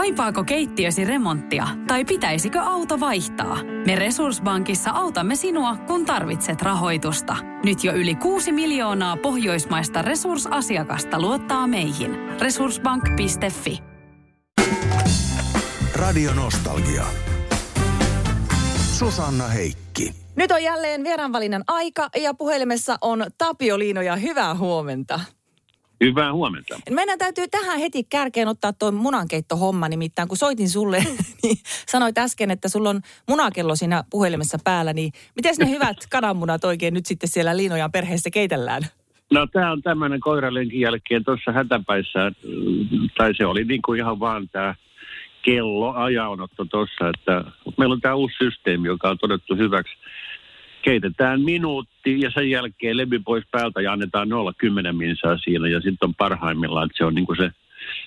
Kaipaako keittiösi remonttia tai pitäisikö auto vaihtaa? Me Resurssbankissa autamme sinua, kun tarvitset rahoitusta. Nyt jo yli 6 miljoonaa pohjoismaista resursasiakasta luottaa meihin. Resurssbank.fi Radio Nostalgia. Susanna Heikki. Nyt on jälleen vieraanvalinnan aika ja puhelimessa on Tapio Liino ja hyvää huomenta. Hyvää huomenta. Meidän täytyy tähän heti kärkeen ottaa tuo munankeittohomma, nimittäin kun soitin sulle, niin sanoit äsken, että sulla on munakello siinä puhelimessa päällä, niin miten ne hyvät kananmunat oikein nyt sitten siellä Liinojan perheessä keitellään? No tämä on tämmöinen koiralenkin jälkeen tuossa hätäpäissä, tai se oli niin kuin ihan vaan tämä kello ajanotto tuossa, että meillä on tämä uusi systeemi, joka on todettu hyväksi. Keitetään minuutti ja sen jälkeen levy pois päältä ja annetaan 0,10 minsaa siinä ja sitten on parhaimmillaan, että se on niin kuin se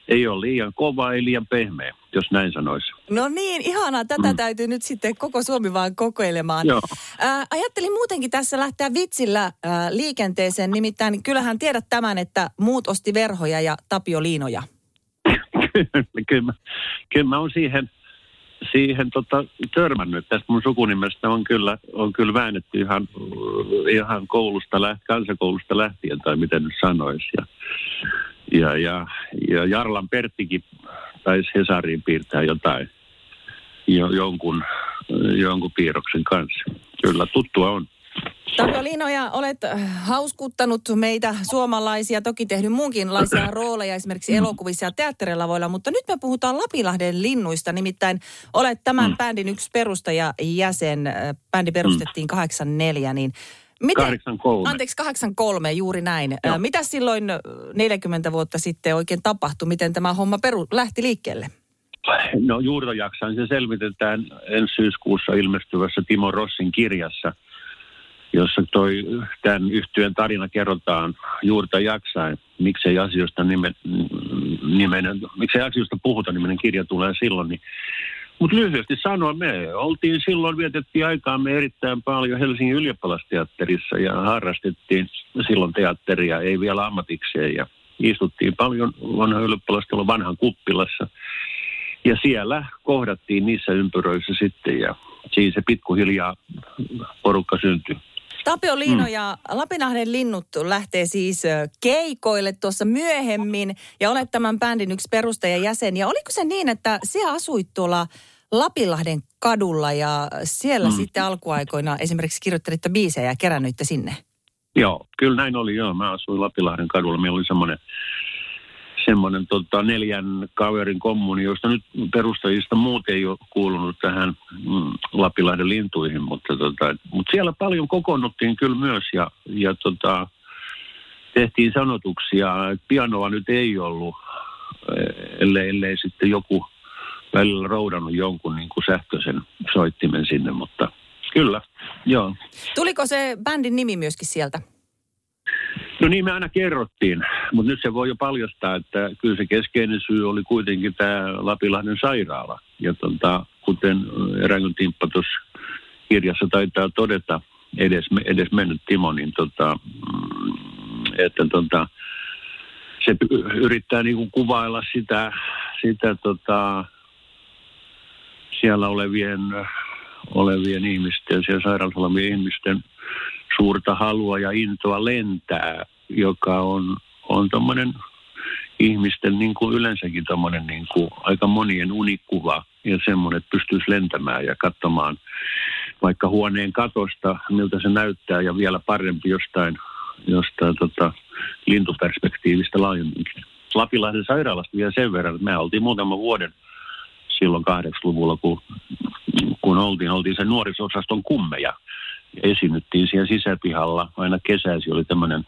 ei ole liian kova, ei liian pehmeä, jos näin sanoisi. No niin, ihanaa. Tätä mm. täytyy nyt sitten koko Suomi vaan kokeilemaan. Joo. Ää, ajattelin muutenkin tässä lähteä vitsillä ää, liikenteeseen. Nimittäin kyllähän tiedät tämän, että muut osti verhoja ja Tapio Liinoja. kyllä, mä, kyllä mä oon siihen, siihen tota, törmännyt. Tästä mun sukunimestä on kyllä, on kyllä väännetty ihan, ihan koulusta, kansakoulusta lähtien, tai miten nyt sanoisi. Ja, ja, ja, ja Jarlan Perttikin taisi Hesariin piirtää jotain, jo, jonkun, jonkun piirroksen kanssa. Kyllä, tuttua on. Tapio Liinoja, olet äh, hauskuttanut meitä suomalaisia, toki tehnyt muunkinlaisia rooleja esimerkiksi elokuvissa ja teatterilavoilla, mutta nyt me puhutaan Lapilahden linnuista, nimittäin olet tämän mm. bändin yksi perustaja jäsen. Äh, bändi perustettiin 84, niin Miten, 83. Anteeksi, 83, juuri näin. Äh, Joo. Mitä silloin 40 vuotta sitten oikein tapahtui? Miten tämä homma peru, lähti liikkeelle? No juurtojaksain se selvitetään ensi syyskuussa ilmestyvässä Timo Rossin kirjassa – jossa toi, tämän yhtyön tarina kerrotaan juurta jaksain. Miksei asioista, nimen, miksei asioista puhuta, nimenen kirja tulee silloin. Niin. Mutta lyhyesti sanoen, me oltiin silloin, vietettiin aikaamme erittäin paljon Helsingin ylioppilasteatterissa ja harrastettiin silloin teatteria, ei vielä ammatikseen. Ja istuttiin paljon vanha ylioppilastella vanhan kuppilassa. Ja siellä kohdattiin niissä ympyröissä sitten ja siinä se pikkuhiljaa porukka syntyi. Tapio Liino mm. ja Lapinahden linnut lähtee siis keikoille tuossa myöhemmin ja olet tämän bändin yksi perustajajäsen. Ja oliko se niin, että sinä asuit tuolla Lapinlahden kadulla ja siellä mm. sitten alkuaikoina esimerkiksi kirjoittelitte biisejä ja kerännytte sinne? Joo, kyllä näin oli joo. Mä asuin Lapinlahden kadulla. Meillä oli semmoinen semmoinen tota, neljän kaverin kommuni, josta nyt perustajista muut ei ole kuulunut tähän mm, Lapilahden lintuihin, mutta, tota, mutta siellä paljon kokoonnuttiin kyllä myös ja, ja tota, tehtiin sanotuksia. Pianoa nyt ei ollut, ellei, ellei sitten joku välillä roudannut jonkun niin kuin sähköisen soittimen sinne, mutta kyllä, joo. Tuliko se bändin nimi myöskin sieltä? No niin me aina kerrottiin, mutta nyt se voi jo paljastaa, että kyllä se keskeinen syy oli kuitenkin tämä Lapilahden sairaala. Ja tota, kuten Erängön Timppa kirjassa taitaa todeta, edes, edes mennyt Timo, niin tota, mm, että tota, se yrittää niin kuin kuvailla sitä, sitä tota, siellä olevien, olevien ihmisten, siellä sairaalassa olevien ihmisten suurta halua ja intoa lentää, joka on, on tuommoinen ihmisten niin kuin yleensäkin tuommoinen niin kuin aika monien unikuva ja semmoinen, että pystyisi lentämään ja katsomaan vaikka huoneen katosta, miltä se näyttää ja vielä parempi jostain, jostain tota, lintuperspektiivistä laajemminkin. Lapilahden sairaalasta vielä sen verran, että me oltiin muutaman vuoden silloin 80-luvulla, kun, kun oltiin, oltiin sen nuorisosaston kummeja esiinnyttiin siellä sisäpihalla. Aina kesäisi oli tämmöinen,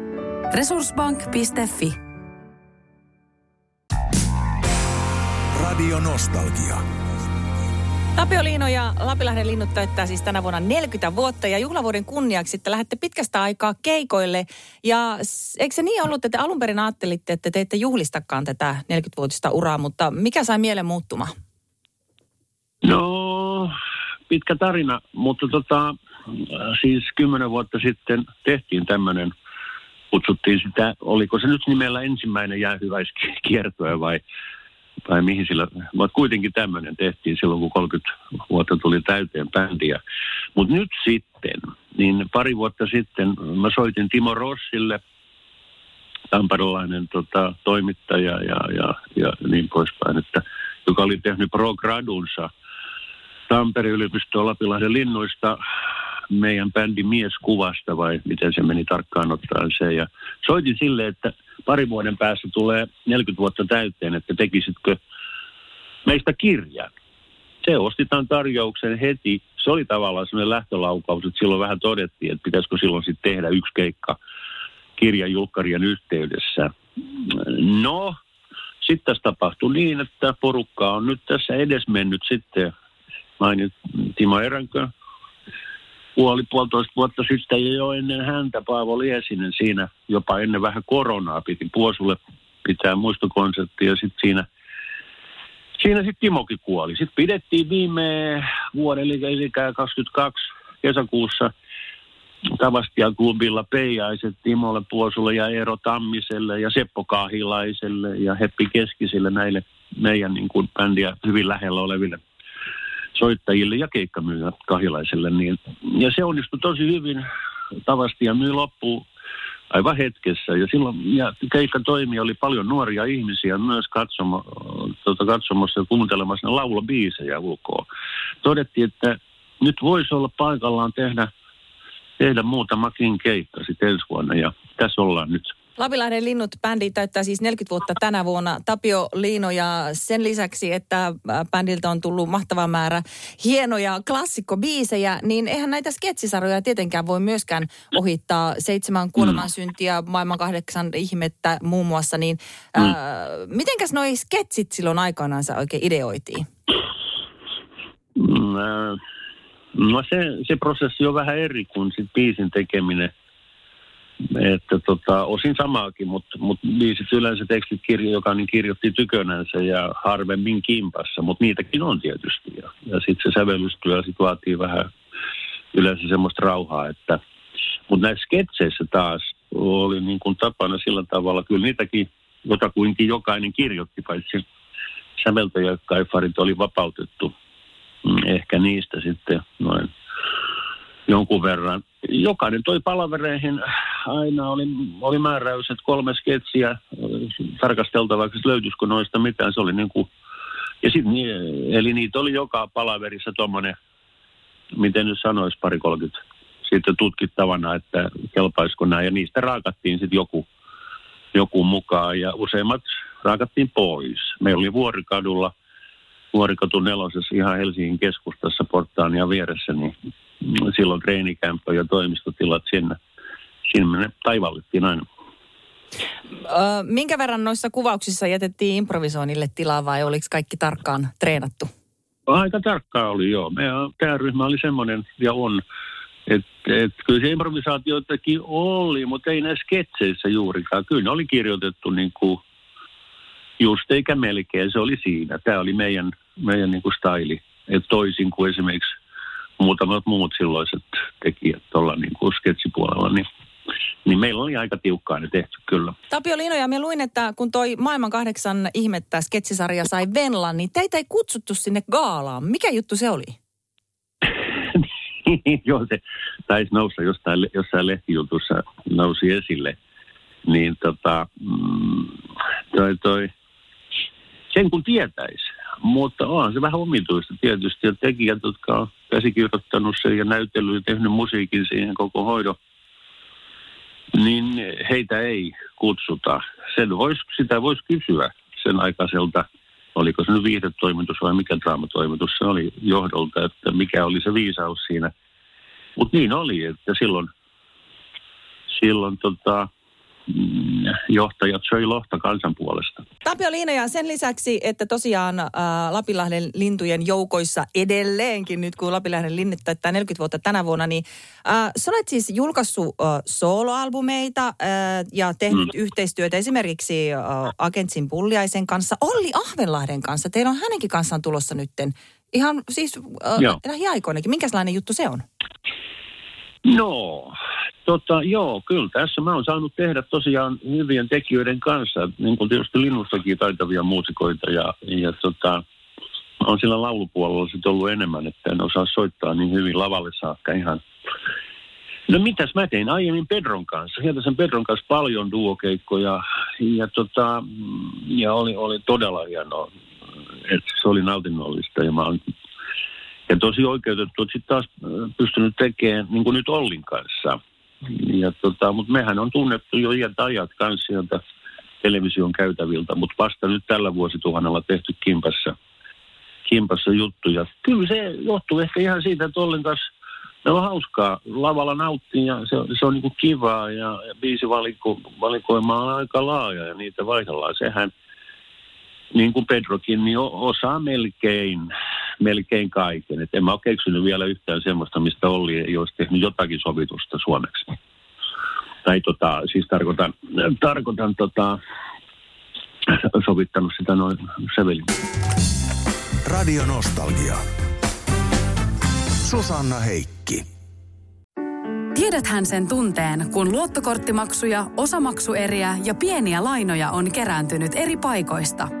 Resurssbank.fi Radio Nostalgia. Tapio Liino ja Lapilahden linnut täyttää siis tänä vuonna 40 vuotta ja juhlavuoden kunniaksi että lähdette pitkästä aikaa keikoille. Ja eikö se niin ollut, että te alun perin ajattelitte, että te ette juhlistakaan tätä 40-vuotista uraa, mutta mikä sai mielen muuttumaan? No, pitkä tarina, mutta tota, siis kymmenen vuotta sitten tehtiin tämmöinen, kutsuttiin sitä, oliko se nyt nimellä ensimmäinen jäähyväiskiertoja vai vai mihin sillä, mutta kuitenkin tämmöinen tehtiin silloin, kun 30 vuotta tuli täyteen bändiä. Mutta nyt sitten, niin pari vuotta sitten mä soitin Timo Rossille, tamperelainen tota, toimittaja ja, ja, ja niin poispäin, että, joka oli tehnyt pro-gradunsa Tampereen yliopistoon Lapilahden linnuista meidän bändin mieskuvasta vai miten se meni tarkkaan ottaen se. Ja soitin sille, että pari vuoden päässä tulee 40 vuotta täyteen, että tekisitkö meistä kirjan. Se ostitaan tarjouksen heti. Se oli tavallaan sellainen lähtölaukaus, että silloin vähän todettiin, että pitäisikö silloin sitten tehdä yksi keikka kirjan julkkarien yhteydessä. No, sitten tässä tapahtui niin, että porukka on nyt tässä edesmennyt sitten mainit Timo Eränkö, puoli, puolitoista vuotta sitten ja jo ennen häntä Paavo Liesinen siinä jopa ennen vähän koronaa piti Puosulle pitää muistokonsertti ja sitten siinä, siinä sitten Timokin kuoli. Sitten pidettiin viime vuoden, eli, eli 22 kesäkuussa Tavastia klubilla peijaiset Timolle Puosulle ja Eero Tammiselle ja Seppo Kahilaiselle ja Heppi Keskiselle näille meidän niin kuin bändiä hyvin lähellä oleville soittajille ja keikkamyyjä kahilaiselle. Niin, ja se onnistui tosi hyvin tavasti ja myy loppuun aivan hetkessä. Ja silloin ja keikka toimi, oli paljon nuoria ihmisiä myös katsomo, tuota, katsomassa ja kuuntelemassa laulabiisejä ulkoa. Todettiin, että nyt voisi olla paikallaan tehdä, tehdä muutamakin keikka sitten ensi vuonna ja tässä ollaan nyt. Labilahden linnut bändi täyttää siis 40 vuotta tänä vuonna. Tapio Liino ja sen lisäksi, että bändiltä on tullut mahtava määrä hienoja klassikkobiisejä, niin eihän näitä sketsisarjoja tietenkään voi myöskään ohittaa. Seitsemän kuoleman mm. syntiä, maailman kahdeksan ihmettä muun muassa. Niin, mm. äh, mitenkäs noi sketsit silloin aikanaan oikein ideoitiin? Mm, no se, se prosessi on vähän eri kuin sit biisin tekeminen että tota, osin samaakin, mutta mut biisit yleensä tekstit kirjo, joka niin kirjoitti tykönänsä ja harvemmin kimpassa, mutta niitäkin on tietysti. Ja, ja sitten se sävellystyö sit vaatii vähän yleensä semmoista rauhaa, että mutta näissä sketseissä taas oli niin kuin tapana sillä tavalla, kyllä niitäkin jotakuinkin jokainen kirjoitti, paitsi säveltäjäkaifarit oli vapautettu mm, ehkä niistä sitten noin jonkun verran. Jokainen toi palavereihin aina oli, oli määräys, että kolme sketsiä tarkasteltavaksi, että löytyisikö noista mitään. Se oli niin kuin, ja sit, eli niitä oli joka palaverissa tuommoinen, miten nyt sanoisi, pari kolkit sitten tutkittavana, että kelpaisiko nämä. Ja niistä raakattiin sitten joku, joku mukaan ja useimmat raakattiin pois. Meillä oli Vuorikadulla, Vuorikatu nelosessa ihan Helsingin keskustassa portaan vieressä, niin silloin treenikämppö ja toimistotilat sinne. Sinne me taivallittiin aina. minkä verran noissa kuvauksissa jätettiin improvisoinnille tilaa vai oliko kaikki tarkkaan treenattu? Aika tarkkaan oli joo. Meidän, tämä ryhmä oli semmoinen ja on, että et, kyllä se improvisaatioitakin oli, mutta ei näissä sketseissä juurikaan. Kyllä ne oli kirjoitettu niin kuin just eikä melkein, se oli siinä. Tämä oli meidän, meidän niin kuin staili. Et toisin kuin esimerkiksi muutamat muut silloiset tekijät tuolla niin kuin sketsipuolella, niin niin meillä oli aika tiukkaa ne tehty kyllä. Tapio Lino, ja me luin, että kun toi Maailman kahdeksan ihmettä sketsisarja sai Venlan, niin teitä ei kutsuttu sinne gaalaan. Mikä juttu se oli? Joo, se taisi nousta jostain, jossain lehtijutussa nousi esille. Niin tota, mm, toi, toi, sen kun tietäisi. Mutta on se vähän omituista tietysti, että tekijät, jotka on käsikirjoittanut sen ja näytellyt ja tehnyt musiikin siihen koko hoidon, niin heitä ei kutsuta. Sen vois, sitä voisi kysyä sen aikaiselta, oliko se nyt viihdetoimitus vai mikä draamatoimitus se oli johdolta, että mikä oli se viisaus siinä. Mutta niin oli, että silloin, silloin tota, mm, johtajat söi lohta kansan puolesta. Tapio Liina, ja sen lisäksi, että tosiaan ää, Lapinlahden lintujen joukoissa edelleenkin, nyt kun Lapinlahden linnut täyttää 40 vuotta tänä vuonna, niin ää, sä olet siis julkaissut ää, soloalbumeita ää, ja tehnyt mm. yhteistyötä esimerkiksi ää, Agentsin Pulliaisen kanssa, Olli Ahvenlahden kanssa. Teillä on hänenkin kanssaan tulossa nytten ihan siis ää, lähiaikoinakin. Minkälainen juttu se on? No, tota, joo, kyllä tässä mä oon saanut tehdä tosiaan hyvien tekijöiden kanssa, niin kuin tietysti linnustakin taitavia muusikoita ja, ja tota, on sillä laulupuolella sitten ollut enemmän, että en osaa soittaa niin hyvin lavalle saakka ihan. No mitäs mä tein aiemmin Pedron kanssa, sieltä sen Pedron kanssa paljon duokeikkoja ja, tota, ja oli, oli todella hienoa, että se oli nautinnollista ja mä oon ja tosi oikeutettu, sitten taas pystynyt tekemään, niin kuin nyt Ollin kanssa. Ja tota, mutta mehän on tunnettu jo iät ajat kanssa sieltä television käytäviltä, mutta vasta nyt tällä vuosituhannella tehty kimpassa, kimpassa juttuja. Kyllä se johtuu ehkä ihan siitä, että Ollin kanssa ne on hauskaa. Lavalla nauttii ja se, se on niin kivaa ja, ja biisivalikoima on aika laaja ja niitä vaihdellaan. Sehän niin kuin Pedrokin, niin osaa melkein, melkein kaiken. Et en mä ole keksinyt vielä yhtään semmoista, mistä Olli ei olisi tehnyt jotakin sovitusta suomeksi. Tai tota, siis tarkoitan, tarkoitan tota, sovittanut sitä noin sävelin. Radio Nostalgia. Susanna Heikki. Tiedäthän sen tunteen, kun luottokorttimaksuja, osamaksueriä ja pieniä lainoja on kerääntynyt eri paikoista –